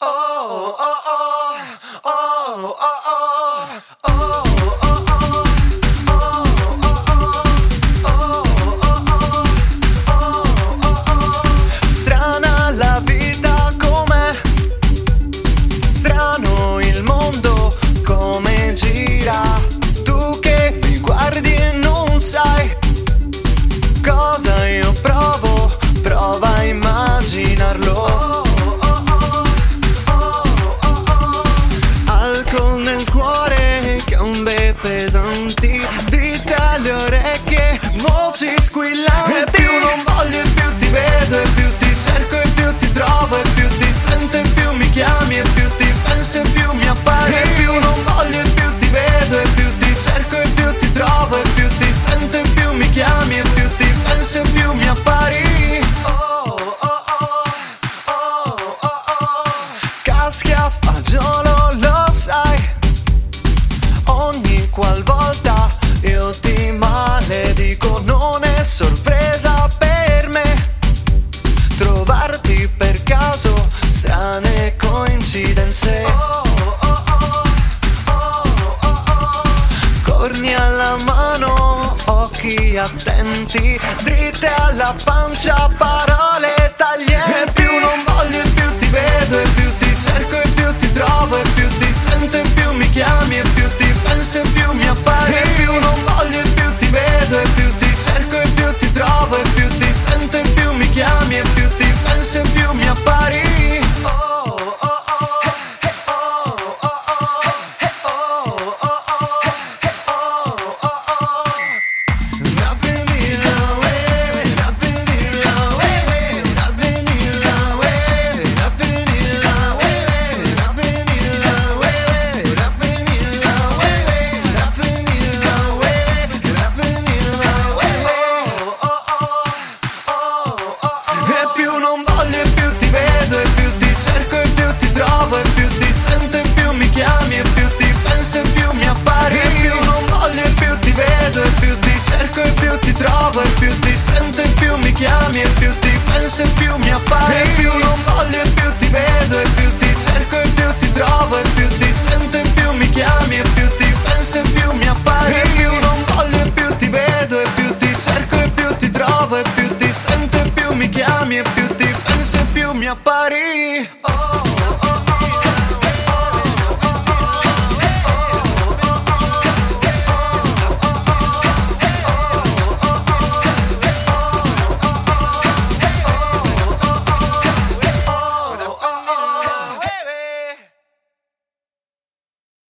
oh, oh, oh. un bebé d'antic contorni alla mano, occhi attenti, dritte alla pancia, parole I'm volume, feel Paris. Oh.